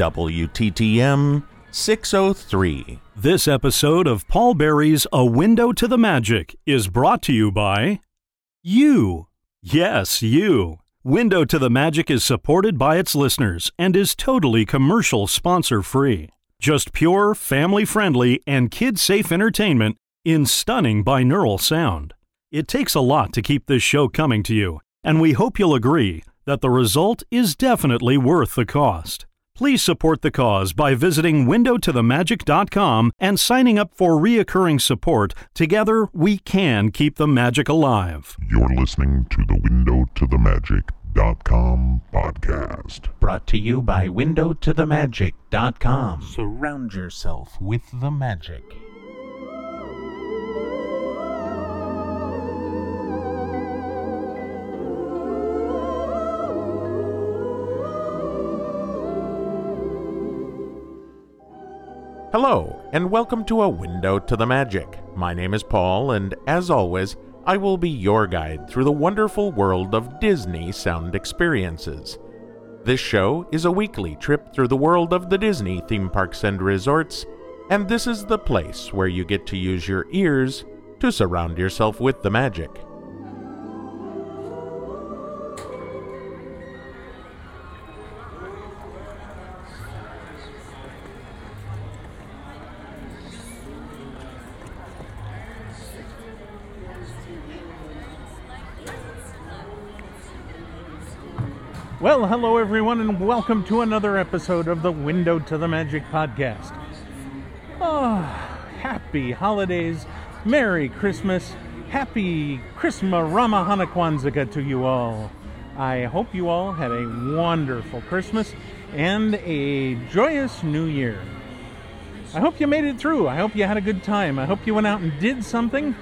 WTTM 603. This episode of Paul Berry's A Window to the Magic is brought to you by you. Yes, you. Window to the Magic is supported by its listeners and is totally commercial sponsor free. Just pure, family friendly, and kid safe entertainment in stunning binaural sound. It takes a lot to keep this show coming to you, and we hope you'll agree that the result is definitely worth the cost. Please support the cause by visiting windowtothemagic.com and signing up for reoccurring support. Together, we can keep the magic alive. You're listening to the Window to the Magic.com podcast. Brought to you by windowtothemagic.com. Surround yourself with the magic. Hello, and welcome to A Window to the Magic. My name is Paul, and as always, I will be your guide through the wonderful world of Disney sound experiences. This show is a weekly trip through the world of the Disney theme parks and resorts, and this is the place where you get to use your ears to surround yourself with the magic. Well, hello everyone, and welcome to another episode of the Window to the Magic podcast. Oh, happy holidays, Merry Christmas, Happy Christmas Rama Hana Kwanzaa to you all. I hope you all had a wonderful Christmas and a joyous New Year. I hope you made it through. I hope you had a good time. I hope you went out and did something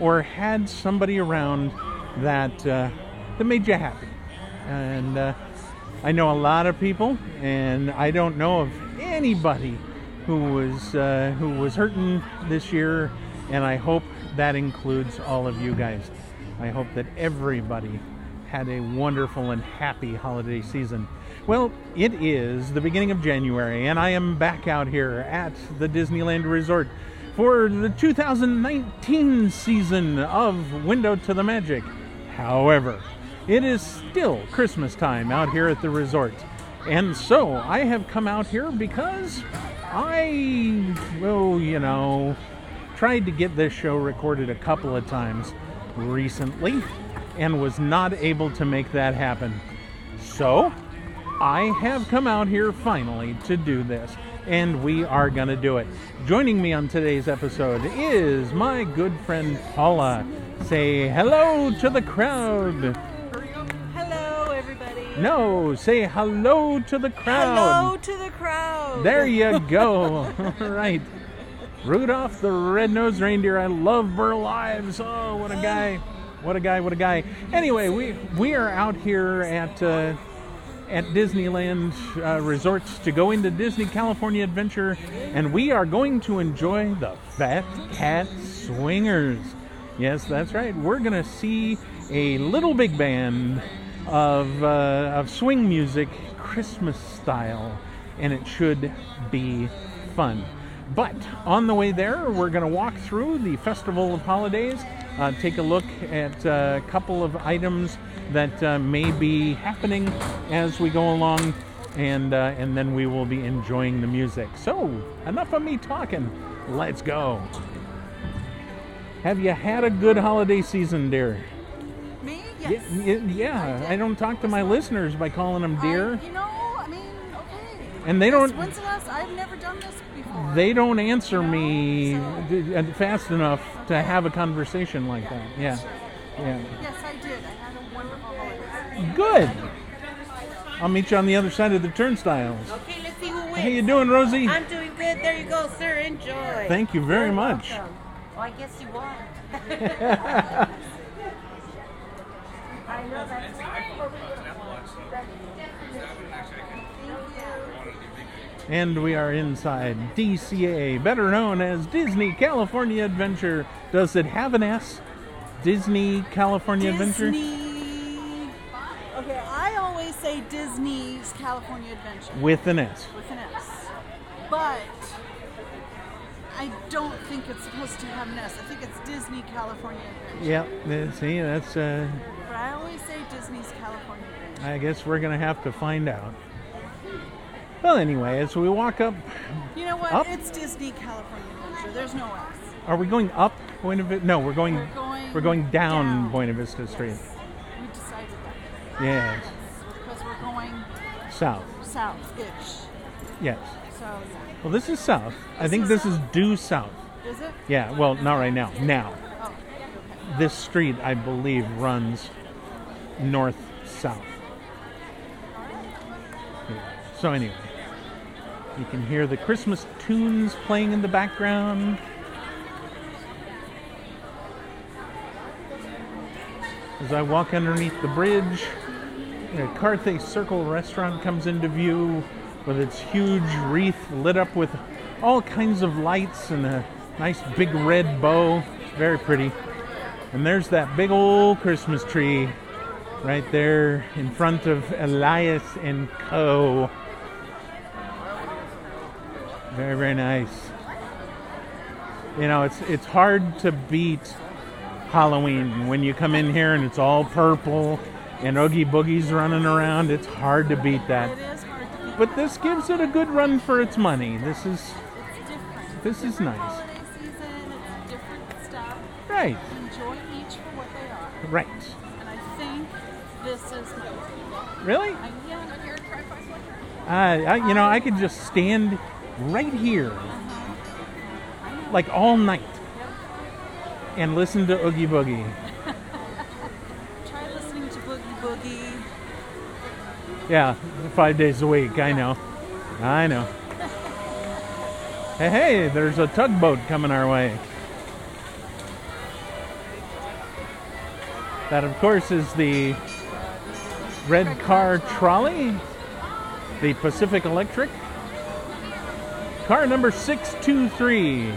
or had somebody around that uh, that made you happy and uh, I know a lot of people, and I don't know of anybody who was uh, who was hurting this year, and I hope that includes all of you guys. I hope that everybody had a wonderful and happy holiday season. Well, it is the beginning of January, and I am back out here at the Disneyland Resort for the 2019 season of Window to the Magic. However, it is still Christmas time out here at the resort. And so I have come out here because I, well, you know, tried to get this show recorded a couple of times recently and was not able to make that happen. So I have come out here finally to do this, and we are going to do it. Joining me on today's episode is my good friend Paula. Say hello to the crowd. No, say hello to the crowd. Hello to the crowd. There you go. All right. Rudolph the red-nosed reindeer. I love Burl Ives. Oh, what a guy. What a guy, what a guy. Anyway, we we are out here at uh, at Disneyland uh, resorts to go into Disney California Adventure and we are going to enjoy the Phat Cat Swingers. Yes, that's right. We're going to see a little big band of, uh, of swing music, Christmas style, and it should be fun. But on the way there, we're going to walk through the Festival of Holidays, uh, take a look at a couple of items that uh, may be happening as we go along, and, uh, and then we will be enjoying the music. So, enough of me talking. Let's go. Have you had a good holiday season, dear? Me? Yeah, yeah. did. I don't talk to my listeners by calling them dear. I, you know, I mean, okay. And they don't- When's the last? I've never done this before. They don't answer me So- uh, fast enough to have a conversation like that. Yeah, yeah. Yes, I did. I had a wonderful holiday. Good. I'll meet you on the other side of the turnstiles. Okay, let's see who wins. How you doing, Rosie? I'm doing good. There you go, sir. Enjoy. Thank you very much. Welcome. Oh, I guess you won. I know that's And we are inside DCA, better known as Disney California Adventure. Does it have an S? Disney California Adventure? Disney. Okay, I always say Disney's California Adventure With an S. with an S. but I don't think it's supposed to have Ness. I think it's Disney California Adventure. Yep. See, that's. Uh, But I always say Disney's California Adventure. I guess we're gonna have to find out. Well, anyway, as we walk up, You know what? Up? It's Disney California Adventure. There's no S. are we going up Buena Vista? No, we're going. We're going we're going down, down. Buena Vista Street. Yes. We decided that Yes. because we're going South. south-ish. Yes. So yeah. Well, this is south. I think is this is due south. Is it? Yeah. Well, not right now. Now, Oh, okay. this street, I believe, runs north south. So anyway, you can hear the Christmas tunes playing in the background. As I walk underneath the bridge, the Carthay Circle restaurant comes into view with its huge wreath lit up with all kinds of lights and a nice big red bow. Very pretty. And there's that big old Christmas tree right there in front of Elias and Co. Very, very nice. You know, it's it's hard to beat Halloween when you come in here and it's all purple and Oogie Boogie's running around. It's hard to beat that. It is hard to beat. But this gives it a good run for its money. This is different. This is nice. Season. It's different stuff. right, Enjoy each for what they are. right. And I think this is my. Really? I, yeah. Uh, I, you know, I could just stand right here, like all night, and listen to Oogie Boogie. Try listening to Boogie Boogie. Yeah, five days a week. I know. I know. Hey, hey, there's a tugboat coming our way. That, of course, is the red car trolley, the Pacific Electric. Car number 623.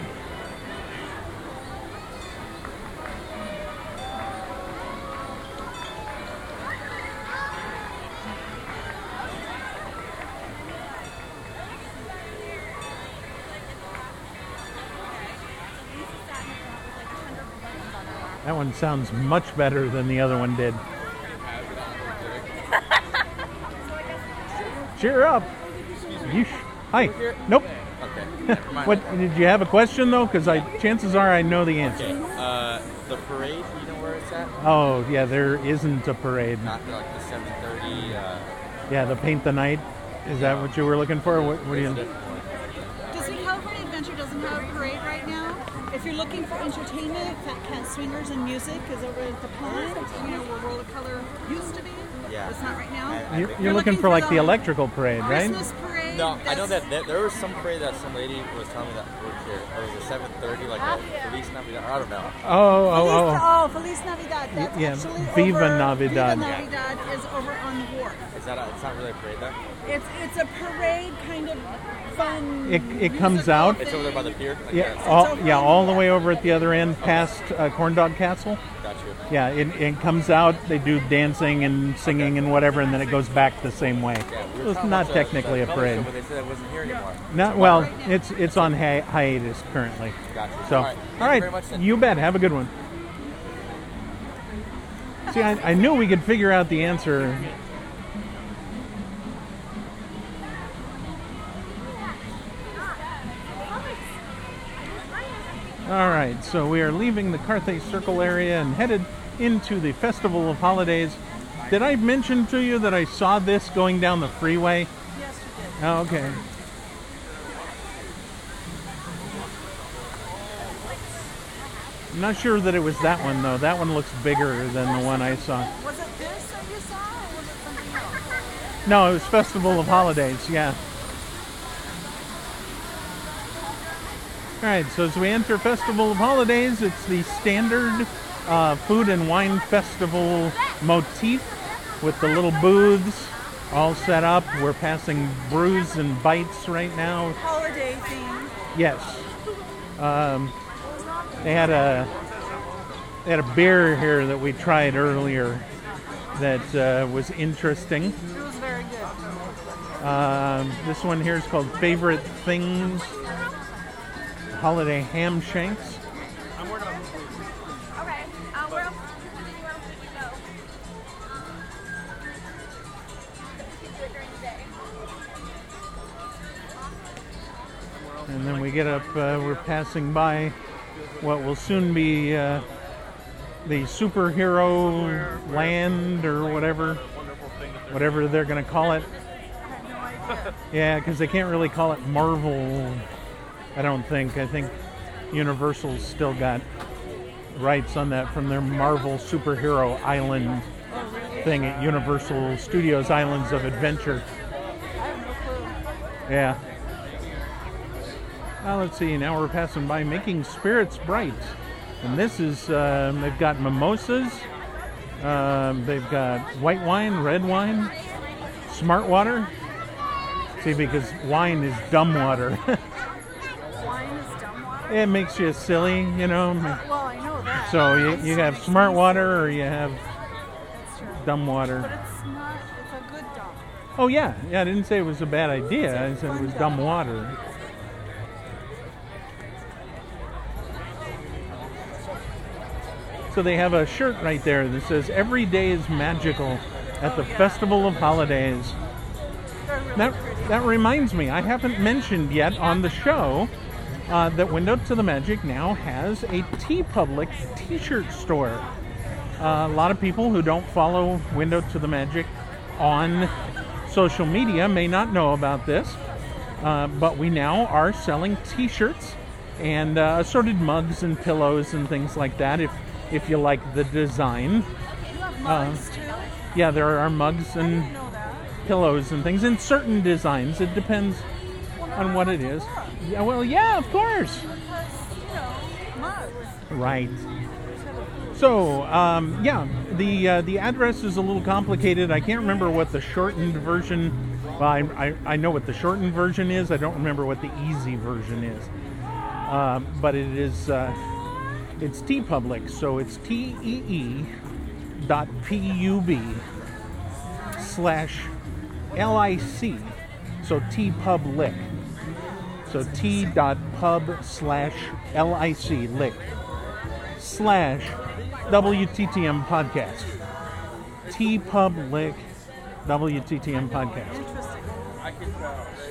That one sounds much better than the other one did. Cheer up. You sh- Hi. Nope. Okay. What did you have a question though? Because I chances are I know the answer. Okay. Uh, the parade. You know where it's at? Oh yeah, there isn't a parade. Not the, like the 7:30. Uh, Yeah, the paint the night. Is that what you were looking for? What, what do you? Disney California Adventure doesn't have a parade right now. If you're looking for entertainment, Phat Cat Swingers and music is over at the pond. You know where Roller Color used to be. Yeah. It's not right now. I- You're, you're looking for like the electrical parade, right? Christmas parade. No, I know that's- that there, there was some parade that some lady was telling me that worked here. It was a 7:30, like a oh, Feliz Navidad. I don't know. Oh, Feliz, oh, oh. oh, Feliz Navidad. That's yeah, actually Viva over, Navidad. Viva Navidad is over on the wharf. Is that? A, it's not really a parade though. It's it's a parade kind of fun. It- it comes musical out- It's over there by the pier. Like Yeah, that. all, over yeah, all the the way over at the other end, past uh, Corn Dog Castle. Got you. Yeah, it, it comes out. They do dancing and singing and whatever, and then it goes back the same way. Yeah, we So it's not about the- technically a the color parade. But they said it wasn't here anymore. Not well. It's it's on hi- hiatus currently. Got you. So, All right. Thank all you very much, you bet. Have a good one. See, I, I knew we could figure out the answer. All right, so we are leaving the Carthay Circle area and headed into the Festival of Holidays. Did I mention to you that I saw this going down the freeway? Yes, you did. Oh, okay. I'm not sure that it was that one though. That one looks bigger than the one I saw. Was it this that you saw, or was it something else? No, it was Festival of Holidays. Yeah. All right. So as we enter Festival of Holidays, it's the standard uh, food and wine festival motif with the little booths all set up. We're passing brews and bites right now. Holiday theme. Yes. Um, they had a they had a beer here that we tried earlier that uh, was interesting. It was very good. Um, this one here is called Favorite Things Holiday Ham Shanks. Okay. Uh, where else? Anywhere else did we go? Do it during the day. And then we get up, uh, we're passing by what will soon be uh, the superhero land or whatever, whatever they're going to call it. Yeah, because they can't really call it Marvel, I don't think. I think Universal's still got rights on that from their Marvel Superhero Island thing at Universal Studios Islands of Adventure. Yeah. Well, let's see. Now we're passing by Making Spirits Bright. And this is, um, they've got mimosas, um, they've got white wine, red wine, smart water. See, because wine is dumb water. it makes you silly, you know. Well, I know that. So you, you have smart water or you have dumb water. But it's not. It's a good dumb. Oh, yeah. Yeah, I didn't say it was a bad idea. I said it was dumb water. So they have a shirt right there that says "Every day is magical" at the oh, Festival of Holidays. That that reminds me, I haven't mentioned yet on the show uh, that Window to the Magic now has a TeePublic T-shirt store. Uh, a lot of people who don't follow Window to the Magic on social media may not know about this, uh, but we now are selling T-shirts and uh, assorted mugs and pillows and things like that. If if you like the design, You have mugs too. yeah, there are mugs and didn't know that. pillows and things in certain designs. It depends on what it is. Yeah, well, yeah, of course. Because you know, mugs. Right. So, um, yeah, the uh, the address is a little complicated. I can't remember what the shortened version. Well, I, I, I know what the shortened version is. I don't remember what the easy version is. Um, but it is uh, it's TeePublic, so it's T E E dot P U B slash L I C. So T Public. So T dot pub slash L I C lick slash WTTM podcast. TeePublic WTTM podcast.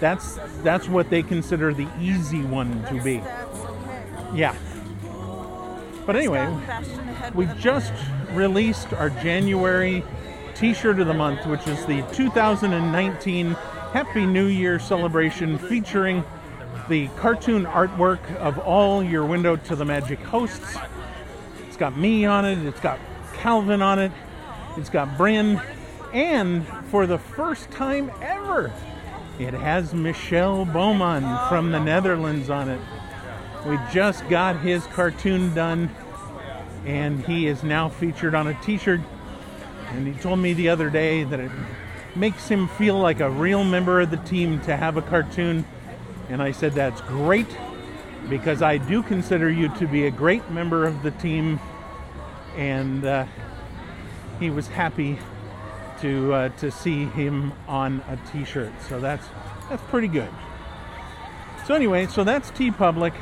That's that's what they consider the easy one to be. Yeah. But anyway, We've just released our January T-shirt of the month, which is the 2019 Happy New Year celebration featuring the cartoon artwork of all your Window to the Magic hosts. It's got me on it. It's got Calvin on it. It's got Bryn, and for the first time ever, it has Michel Beaumont from the Netherlands on it. We just got his cartoon done and he is now featured on a t-shirt and he told me the other day that it makes him feel like a real member of the team to have a cartoon and i said that's great because i do consider you to be a great member of the team. And uh, he was happy to uh, to see him on a t-shirt. So that's that's pretty good. So anyway so that's TeePublic.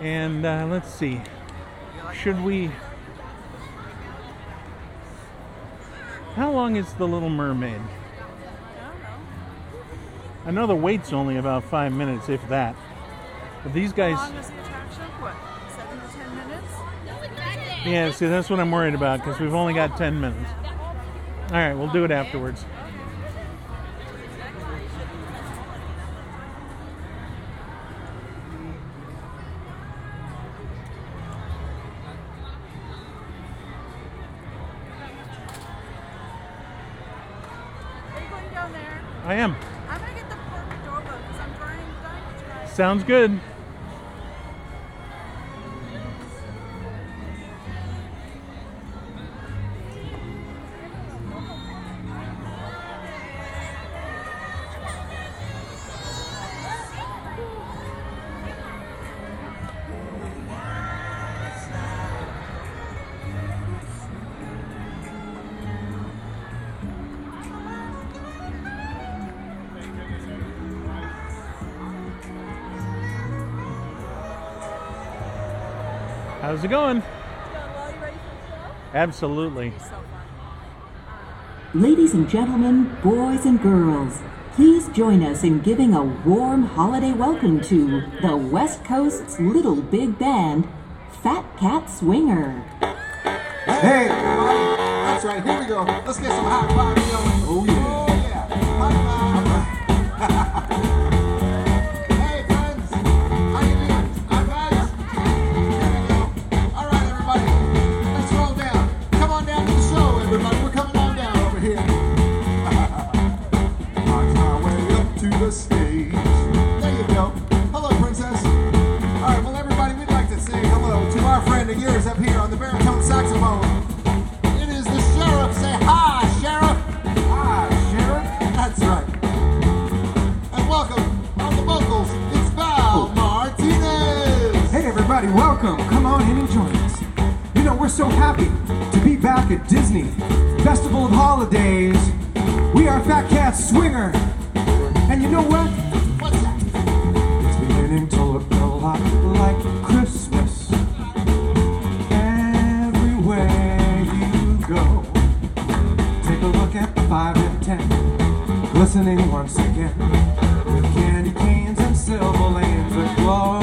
And uh, let's see. Should we how long is the little mermaid i know the wait's only about five minutes if that but these guys How long is the attraction? What? Seven to ten minutes? yeah see that's what i'm worried about because we've only got 10 minutes all right we'll do it afterwards sounds good How's it going? Absolutely. Ladies and gentlemen, boys and girls, please join us in giving a warm holiday welcome to the West Coast's little big band, Phat Cat Swinger. Hey, everybody. That's right. Here we go. Let's get some high five going. Oh, yeah. Oh, yeah. High five. so happy to be back at Disney Festival of Holidays. We are Phat Cat Swinger. And you know what? What's that? It's beginning to look a lot like Christmas. Everywhere you go, take a look at the 5 and 10, glistening once again with candy canes and silver lanes aglow.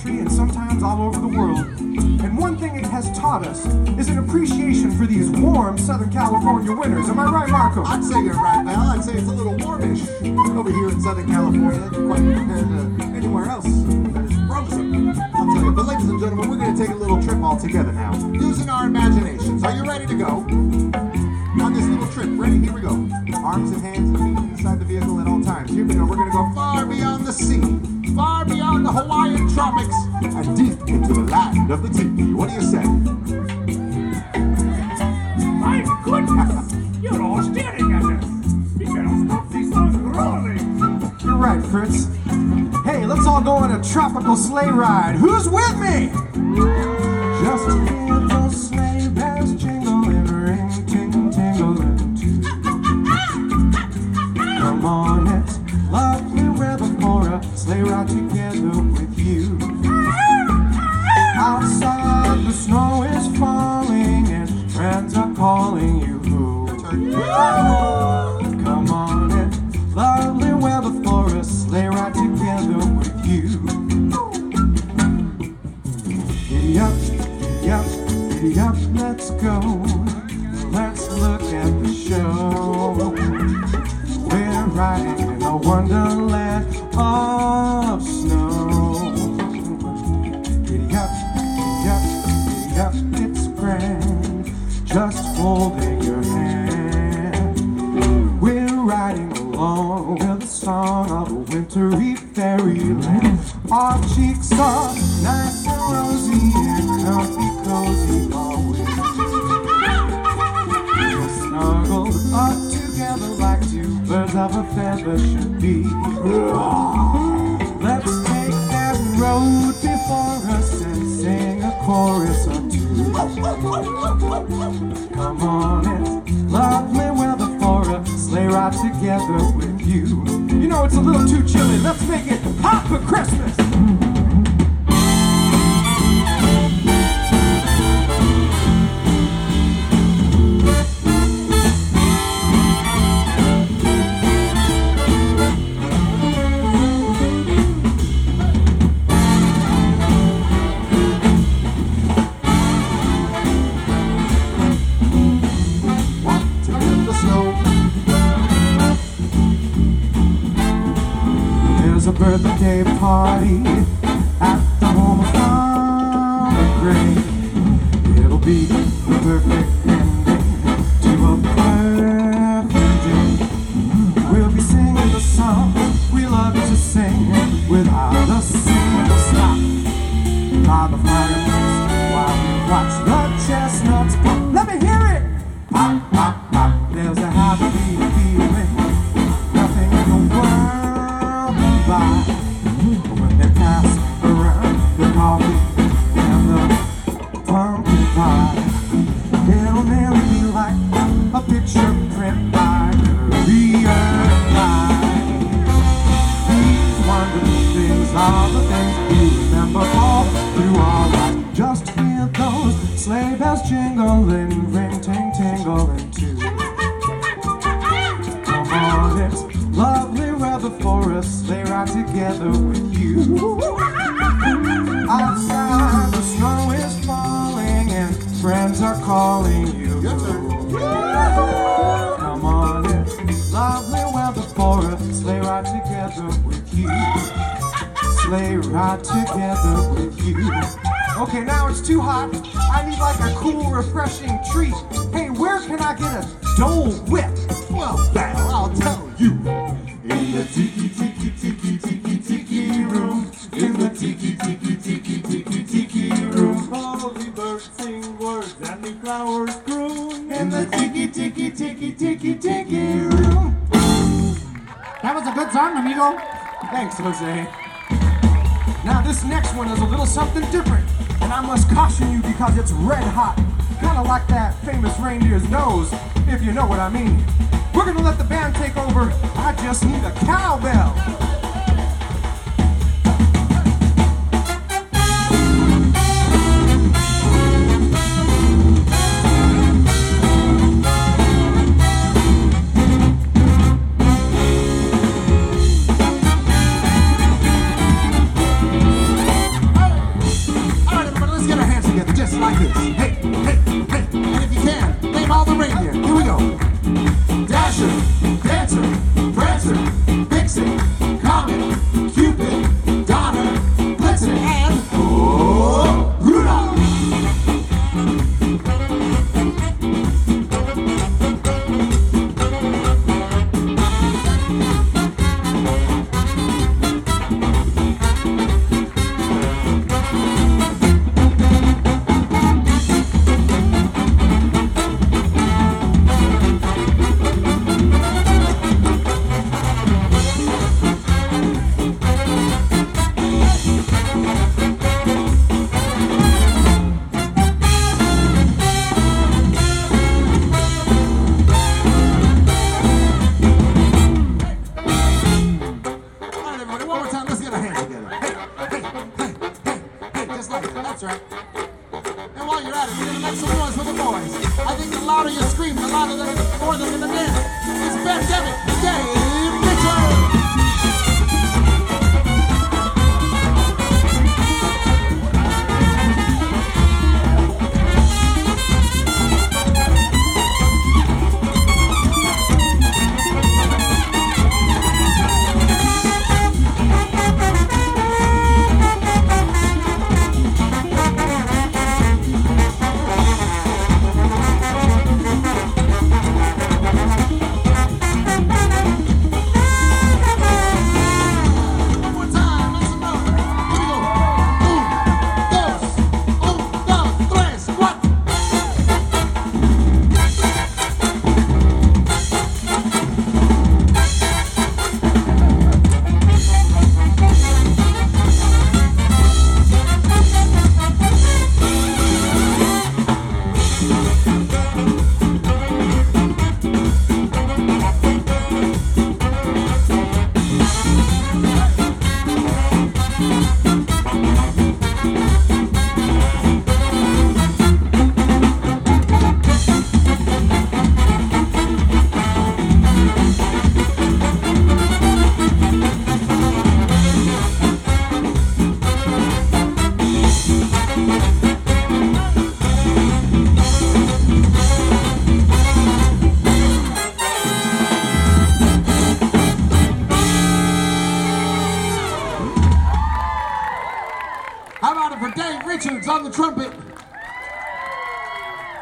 country and sometimes all over the world. And one thing it has taught us is an appreciation for these warm Southern California winters. Am I right, Marco? I'd say you're right.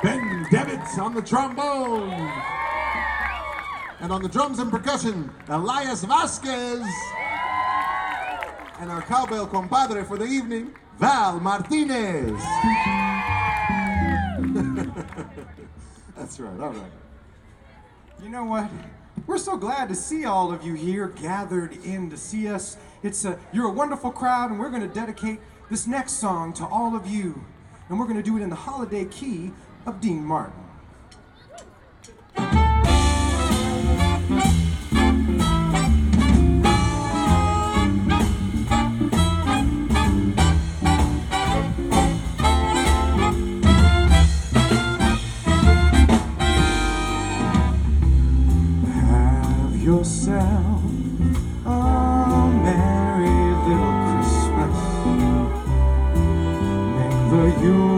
Ben Devitt on the trombone. And on the drums and percussion, Elias Vasquez. And our cowbell compadre for the evening, Val Martinez. That's right, all right. You know what? We're so glad to see all of you here gathered in to see us. It's a you're a wonderful crowd, and we're going to dedicate this next song to all of you, and we're going to do it in the holiday key of Dean Martin. Have yourself a merry little Christmas. Make the Yuletide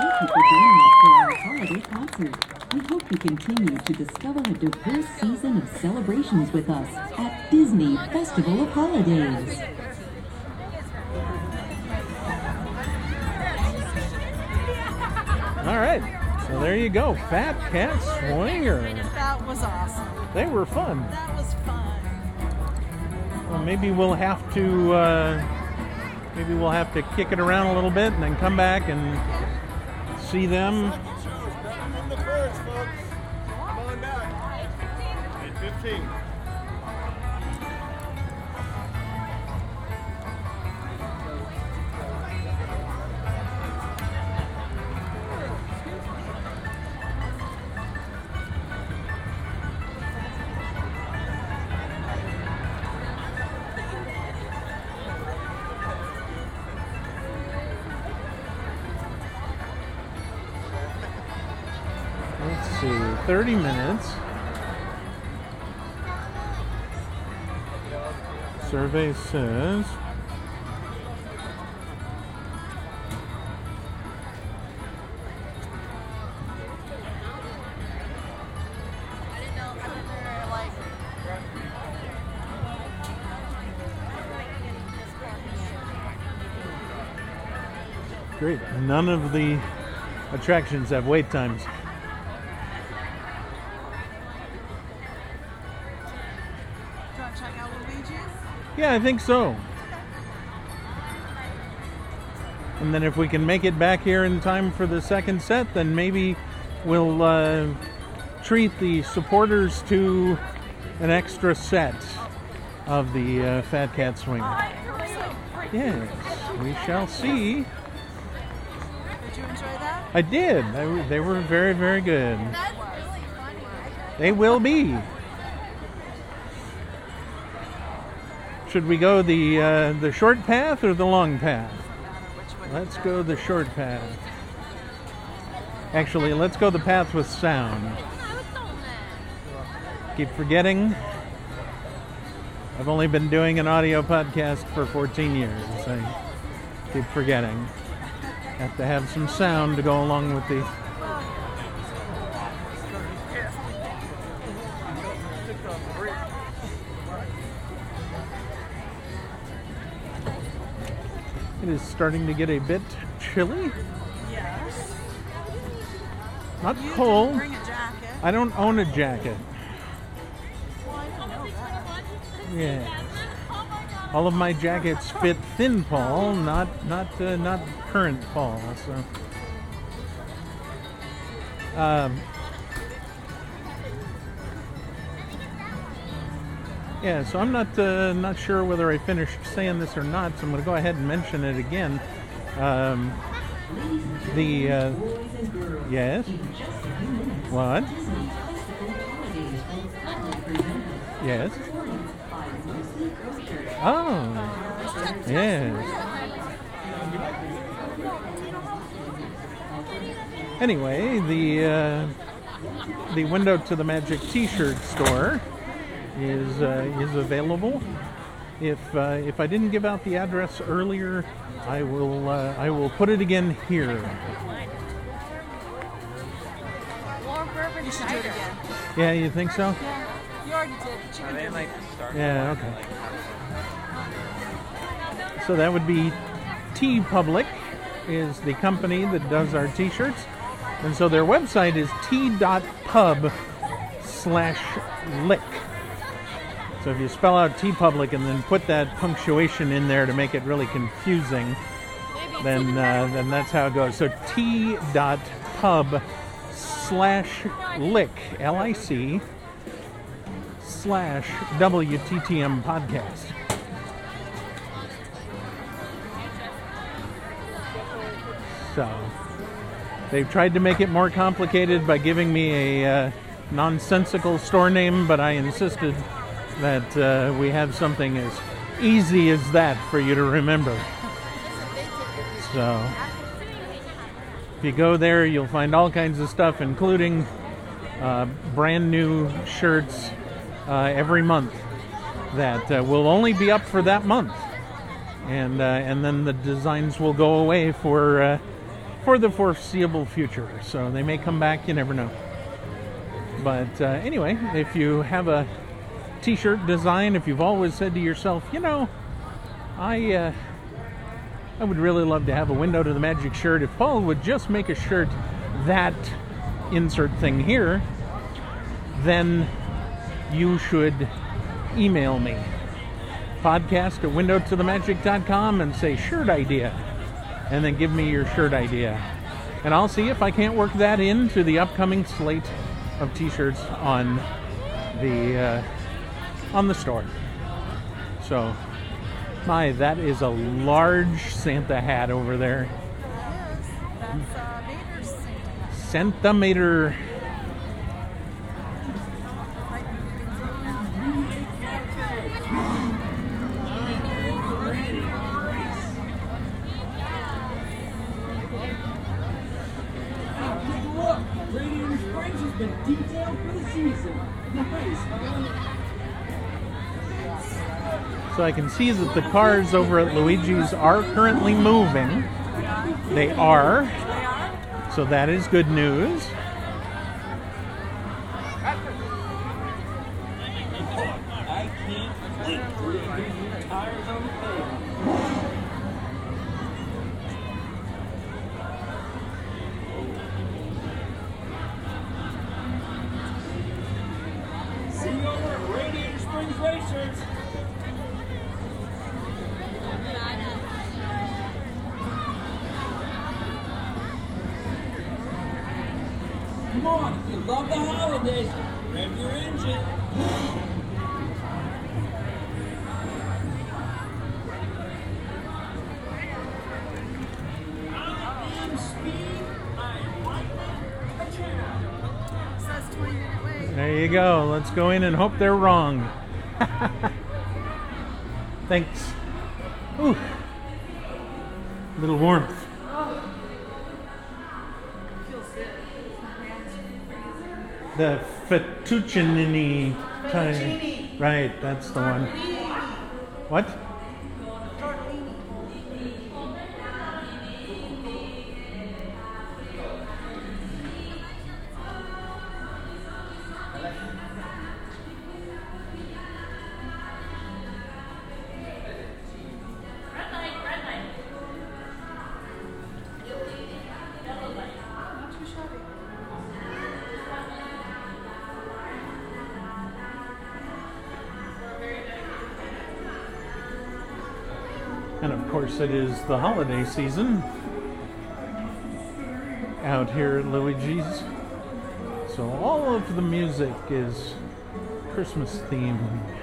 Thank you for joining us for our holiday concert. We hope you continue to discover a diverse season of celebrations with us at Disney Festival of Holidays. All right. So there you go. Phat Cat Swinger. That was awesome. They were fun. That was fun. Well, maybe we'll have to uh, maybe we'll have to kick it around a little bit and then come back and see them. 30 minutes. Survey says Great. None of the attractions have wait times. Yeah, I think so. And then if we can make it back here in time for the second set, then maybe we'll uh, treat the supporters to an extra set of the uh, Phat Cat Swing. Yes, we shall see. Did you enjoy that? I did. They were, they were very, very good. They will be. Should we go the uh, the short path or the long path? Let's go the short path. Actually, let's go the path with sound. Keep forgetting. I've only been doing an audio podcast for 14 years. I keep forgetting. Have to have some sound to go along with the. It is starting to get a bit chilly. Yes. Not You cold. didn't bring a jacket. I don't own a jacket. Well, I didn't know that. Yes. All of my jackets fit thin Paul, not not uh, not current Paul. So. Um, yeah, so I'm not uh, not sure whether I finished saying this or not. So I'm going to go ahead and mention it again. Um, the uh, yes. What? Yes. Oh, yes. Anyway, the uh, the window to the Magic T-shirt store is uh, is available. If uh, if I didn't give out the address earlier, I will uh, I will put it again here. You should do it again. Yeah, you think so? Yeah, you already did. but you can do. Yeah, okay. So that would be TeePublic is the company that does our t-shirts. And so their website is t.pub slash lick. So if you spell out TeePublic and then put that punctuation in there to make it really confusing, then uh, then that's how it goes. So T dot pub slash lick, L-I-C, slash WTTM podcast. So they've tried to make it more complicated by giving me a uh, nonsensical store name, but I insisted that uh, we have something as easy as that for you to remember. So if you go there, you'll find all kinds of stuff, including uh, brand new shirts uh, every month that uh, will only be up for that month, and uh, and then the designs will go away for uh, for the foreseeable future. So they may come back. You never know. But anyway, if you have a T-shirt design, if you've always said to yourself, you know, I uh, I would really love to have a window to the magic shirt. If Paul would just make a shirt that insert thing here, then you should email me. Podcast at windowtothemagic.com and say shirt idea. And then give me your shirt idea. And I'll see if I can't work that into the upcoming slate of t-shirts on the uh, on the store. So my that is a large Santa hat over there. That's uh, Vader's Santa. Santa I can see that the cars over at Luigi's are currently moving. They are. So that is good news. You go. Let's go in and hope they're wrong. Thanks. Ooh. A Little warmth. The fettuccine kind. Right, that's the one. What? It is the holiday season out here at Luigi's. So all of the music is Christmas themed.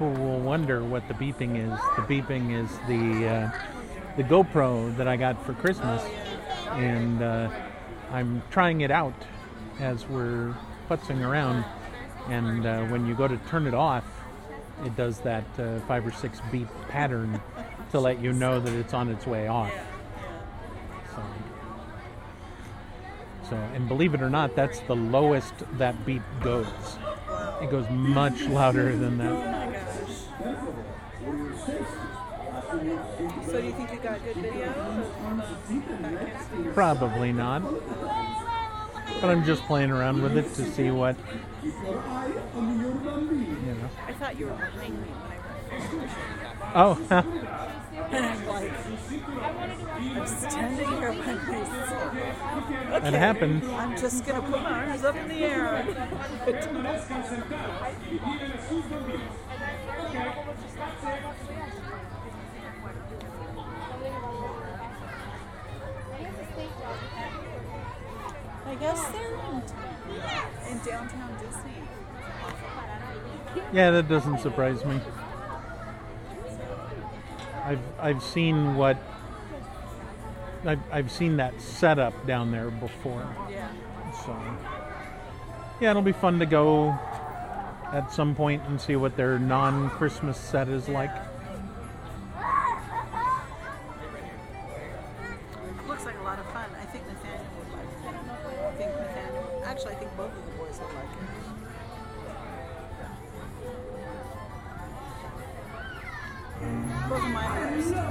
People will wonder what the beeping is. The beeping is the uh, the GoPro that I got for Christmas, and uh, I'm trying it out as we're putzing around. And uh, when you go to turn it off, it does that uh, five or six beep pattern to let you know that it's on its way off. So, so, and believe it or not, that's the lowest that beep goes. It goes much louder than that. my gosh. So do you think you got good video of the? Probably not. But I'm just playing around with it to see what, you know. I thought you were behind me when I Oh, And I'm like, I'm standing here by myself. That Okay, happens. I'm just gonna put my arms up in the air. I guess they're in, in downtown Disney. yeah, that doesn't surprise me. I've I've seen what I've I've seen that setup down there before. Yeah. So yeah, it'll be fun to go at some point and see what their non-Christmas set is like a lot of fun. I think Nathaniel would like it. I think Nathaniel, actually, I think both of the boys would like it. Both of my boys.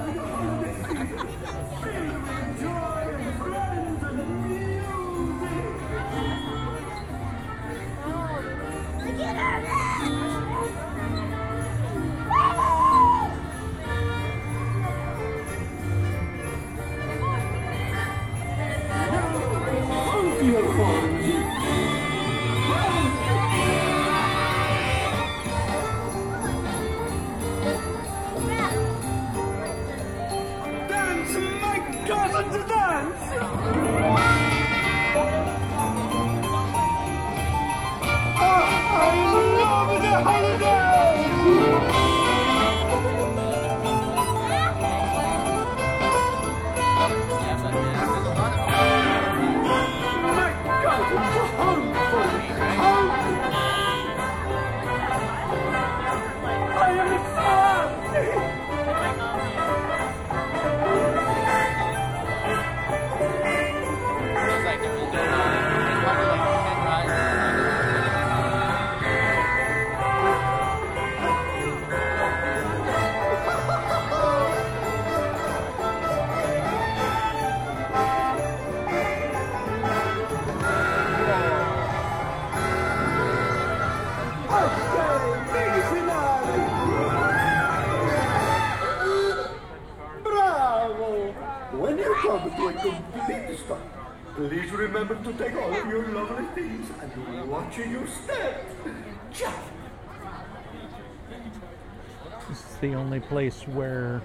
The only place where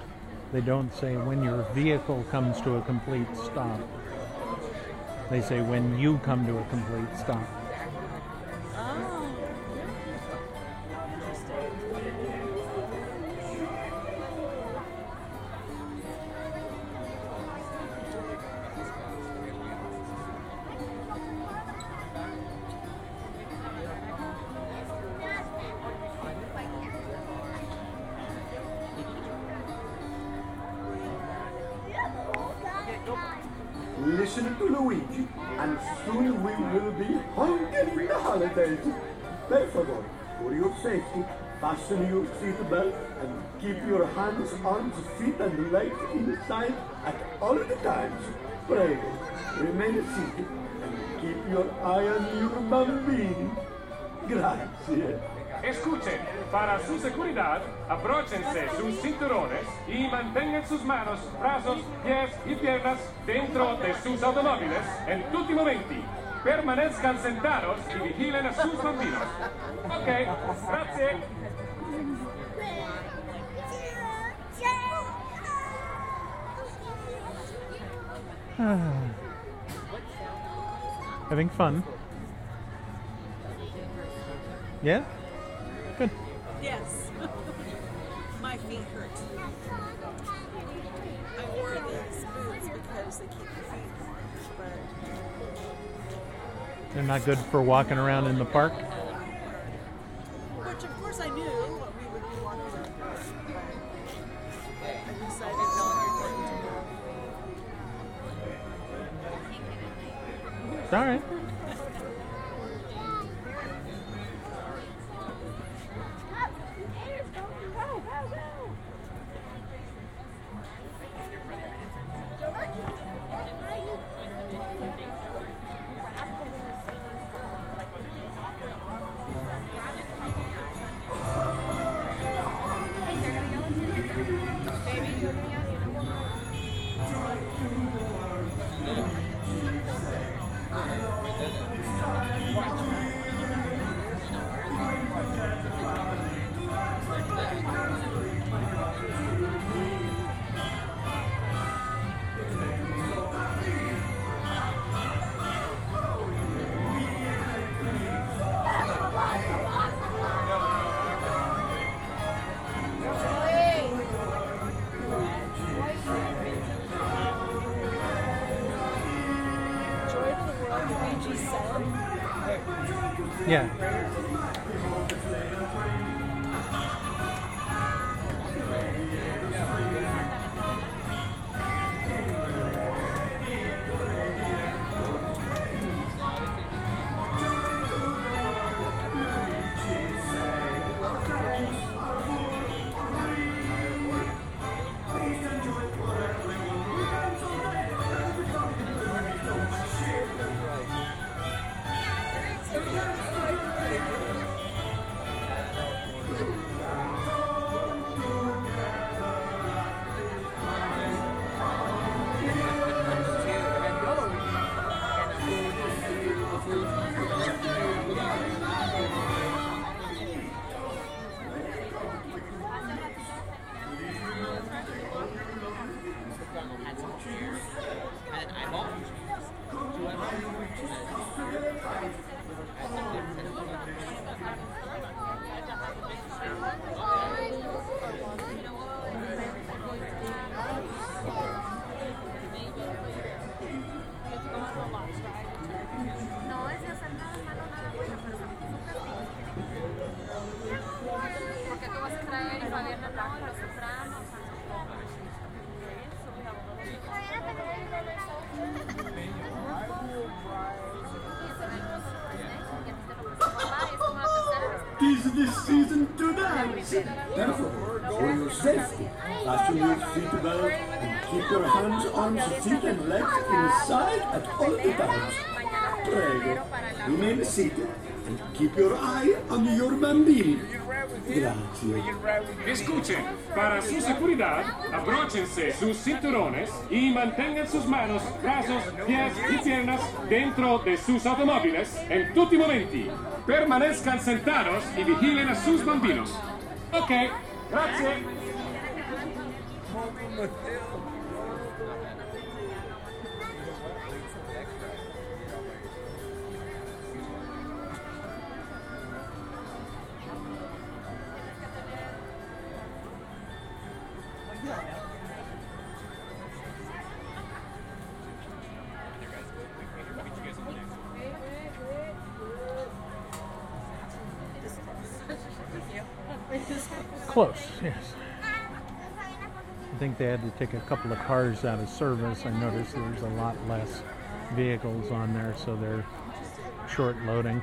they don't say when your vehicle comes to a complete stop. They say when you come to a complete stop. To Luigi, and soon we will be hungry the holidays. Favor, for your safety, fasten your seatbelt and keep your hands, arms, feet, and legs inside at all the times. Pray, remain seated and keep your eye on your bambini. Grazie. Escuchen, para su seguridad, abróchense sus cinturones y mantengan sus manos, brazos, pies y piernas dentro de sus automóviles en tutti momenti. Permanezcan sentados y vigilen a sus bambinos. Ok, grazie. Having fun. Yeah? Good. Yes. My feet hurt. I wore these boots because they keep your feet warm, but They're not good for walking around in the park. which of course I knew what we would be walking around. But I decided not to. It's all right. Yeah. Escuchen, para su seguridad, abróchense sus cinturones y mantengan sus manos, brazos, pies y piernas dentro de sus automóviles en tutti momenti. Permanezcan sentados y vigilen a sus bambinos. Ok, grazie. Think they had to take a couple of cars out of service. I noticed there's a lot less vehicles on there, so they're short loading.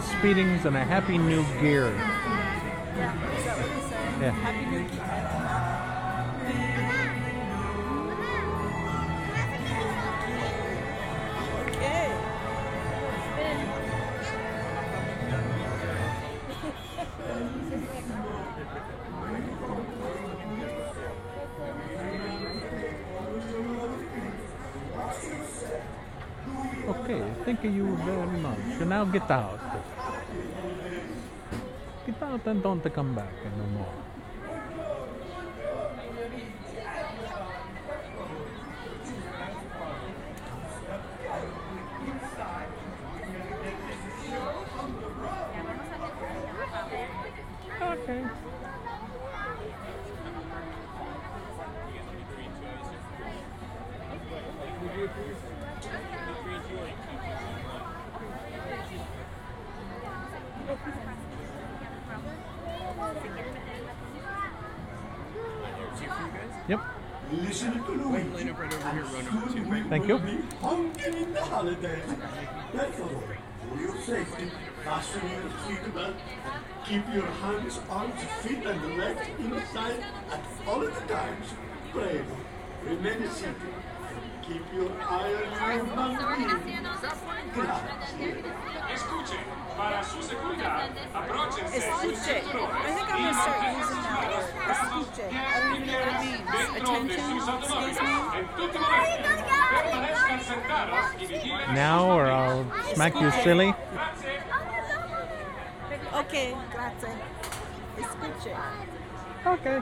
Speedings and a happy new gear. Okay, thank you very much. Now get out. Get out and don't come back anymore. Okay. listen. Keep your eye on your money. Escuche, para su seguridad. I think I'm going to start using that word. Escuche. I don't even know what it means. Attention? Excuse me? Now or I'll smack you silly? Oh, okay, grazie. Escuche. Okay.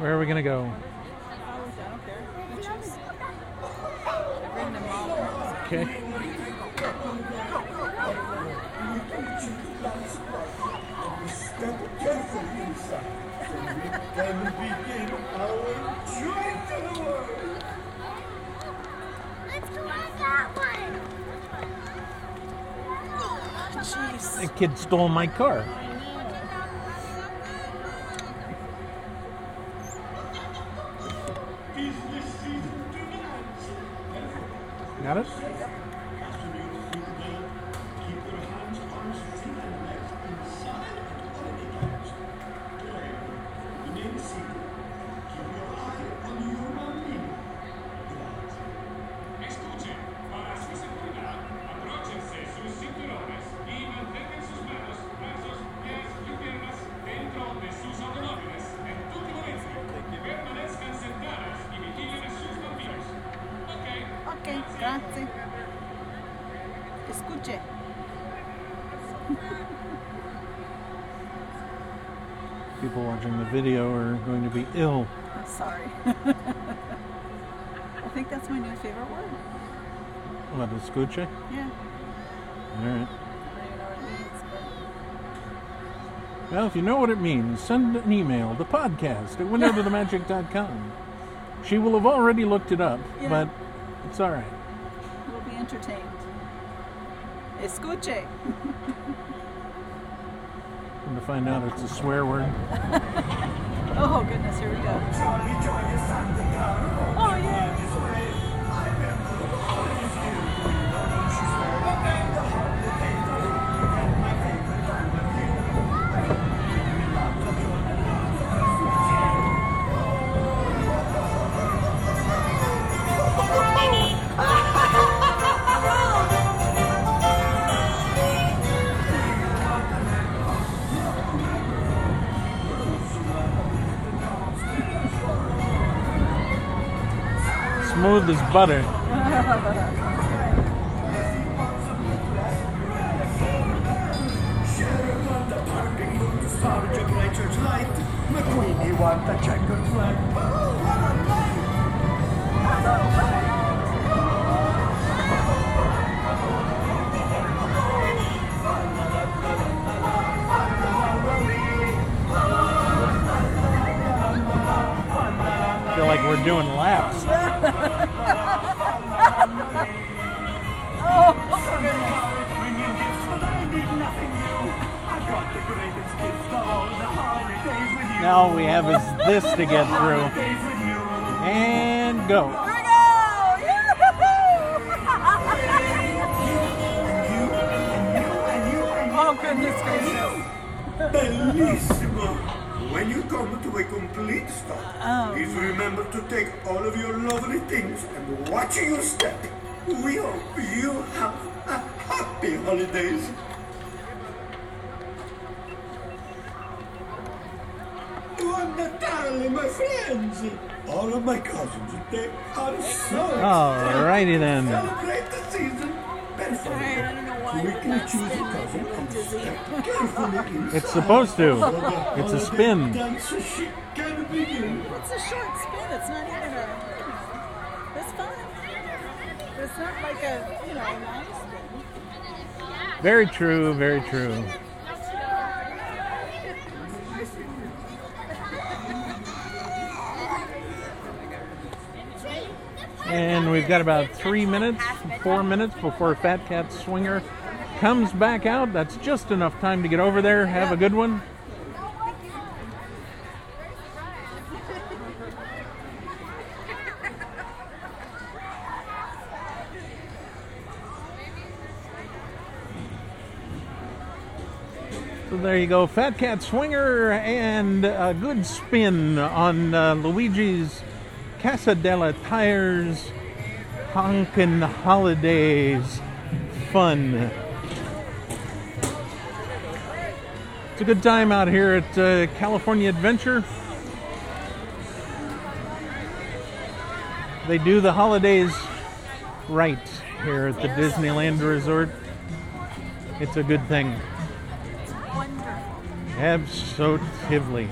Where are we gonna go? Okay. The kid stole my car. Scuccia? Yeah. All right. Well, if you know what it means, send an email to podcast at windowtothemagic.com. She will have already looked it up, yeah. but it's all right. We'll be entertained. Escuche. I'm to find out it's a swear word. oh, goodness, here we go. Smooth as butter. Feel like we're doing laps. Now all we have is this to get through. And go. Oh, goodness gracious. Bellissimo! When you come to a complete stop, Oh. please remember to take all of your lovely things and watch your step. We hope you have a happy holidays. Buon Natale, my friends! All of my cousins, they are so Alrighty then. Celebrate the season. Perfect. Quickly choose a cousin and carefully. It's supposed to. It's a spin. Dance chic can begin. It's a short spin. It's not even a. It's fun. It's not like a, you know, a nice spin. Very true, very true. And we've got about three minutes, four minutes before Phat Cat Swinger comes back out. That's just enough time to get over there. Have a good one. So there you go, Phat Cat Swinger and a good spin on uh, Luigi's Casa Della Tires Honkin' Holidays Fun. It's a good time out here at uh, California Adventure. They do the holidays right here at the Disneyland Resort. It's a good thing. Absolutely.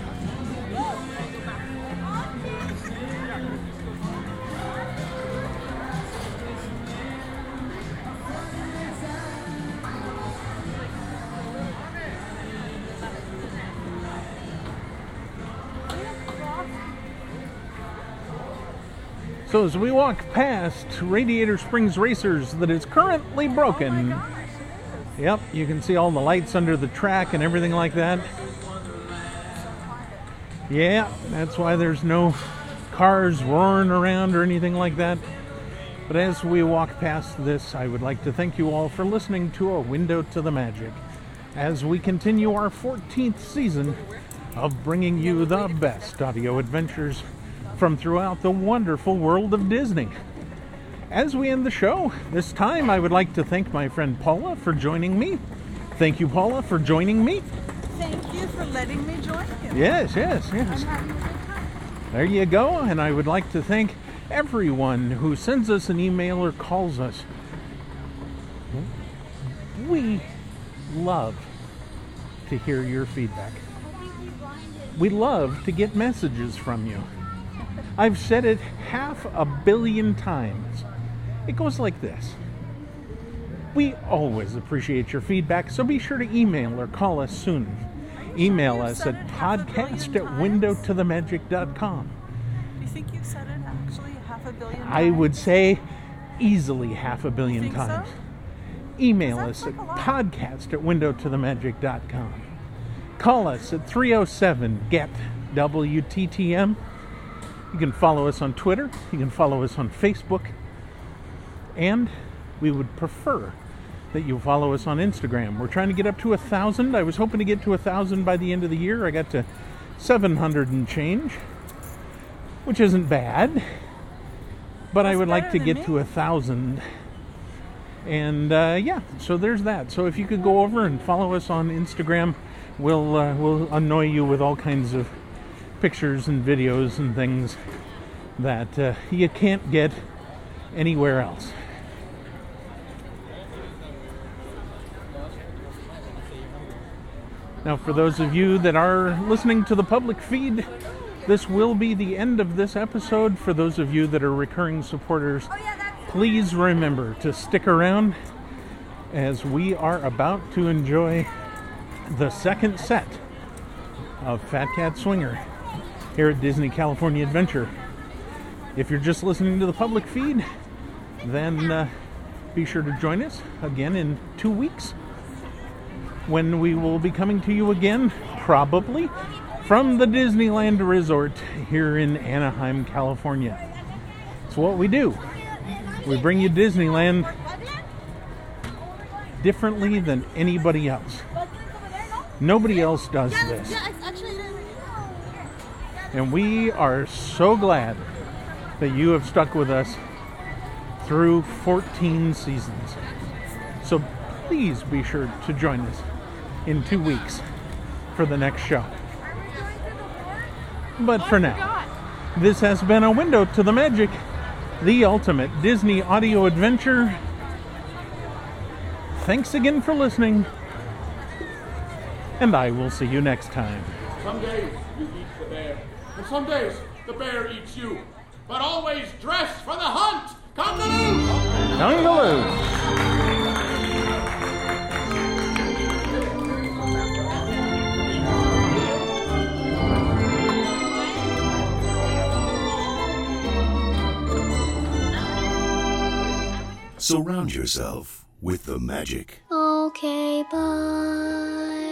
So as we walk past Radiator Springs Racers that is currently broken. Oh yep, you can see all the lights under the track and everything like that. Yeah, that's why there's no cars roaring around or anything like that. But as we walk past this, I would like to thank you all for listening to A Window to the Magic as we continue our 14th season of bringing you the best audio adventures from throughout the wonderful world of Disney. As we end the show, this time I would like to thank my friend Paula for joining me. Thank you, Paula, for joining me. Thank you for letting me join you. Yes, yes, yes. I'm having a good time. There you go. And I would like to thank everyone who sends us an email or calls us. We love to hear your feedback. We love to get messages from you. I've said it half a billion times. It goes like this. We always appreciate your feedback, so be sure to email or call us soon. Email us at podcast at windowtothemagic.com. You think you've said it actually half a billion times? I would say easily half a billion think so? times. Email us at podcast at windowtothemagic.com. Call us at 307 GET WTTM. You can follow us on Twitter. You can follow us on Facebook. And we would prefer that you follow us on Instagram. We're trying to get up to a thousand. I was hoping to get to a thousand by the end of the year. I got to 700 and change, which isn't bad. But I would like to get to a thousand. And uh, yeah, so there's that. So if you could go over and follow us on Instagram, we'll uh, we'll annoy you with all kinds of pictures and videos and things that uh, you can't get anywhere else. Now, for those of you that are listening to the public feed, this will be the end of this episode. For those of you that are recurring supporters, please remember to stick around as we are about to enjoy the second set of Phat Cat Swinger here at Disney California Adventure. If you're just listening to the public feed, then uh, be sure to join us again in two weeks when we will be coming to you again, probably from the Disneyland Resort here in Anaheim, California. It's what we do. We bring you Disneyland differently than anybody else. Nobody else does this. And we are so glad that you have stuck with us through 14 seasons. So please be sure to join us in two weeks for the next show. But for now, this has been a window to the magic, the ultimate Disney audio adventure. Thanks again for listening, and I will see you next time. Some days you eat the bear, and some days the bear eats you. But always dress for the hunt! Congaloo! Congaloo! Surround yourself with the magic. Okay, bye.